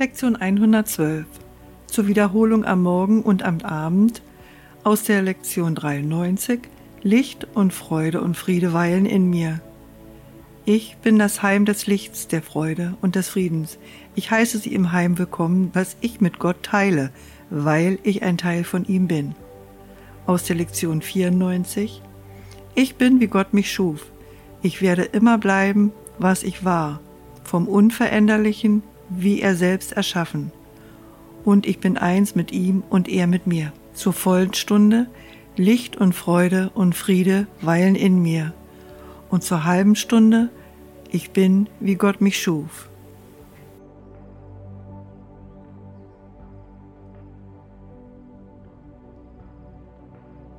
Lektion 112 zur Wiederholung am Morgen und am Abend aus der Lektion 93 Licht und Freude und Friede weilen in mir. Ich bin das Heim des Lichts, der Freude und des Friedens. Ich heiße sie im Heim willkommen, was ich mit Gott teile, weil ich ein Teil von ihm bin. Aus der Lektion 94 Ich bin, wie Gott mich schuf. Ich werde immer bleiben, was ich war, vom Unveränderlichen wie er selbst erschaffen. Und ich bin eins mit ihm und er mit mir. Zur vollen Stunde Licht und Freude und Friede weilen in mir. Und zur halben Stunde ich bin, wie Gott mich schuf.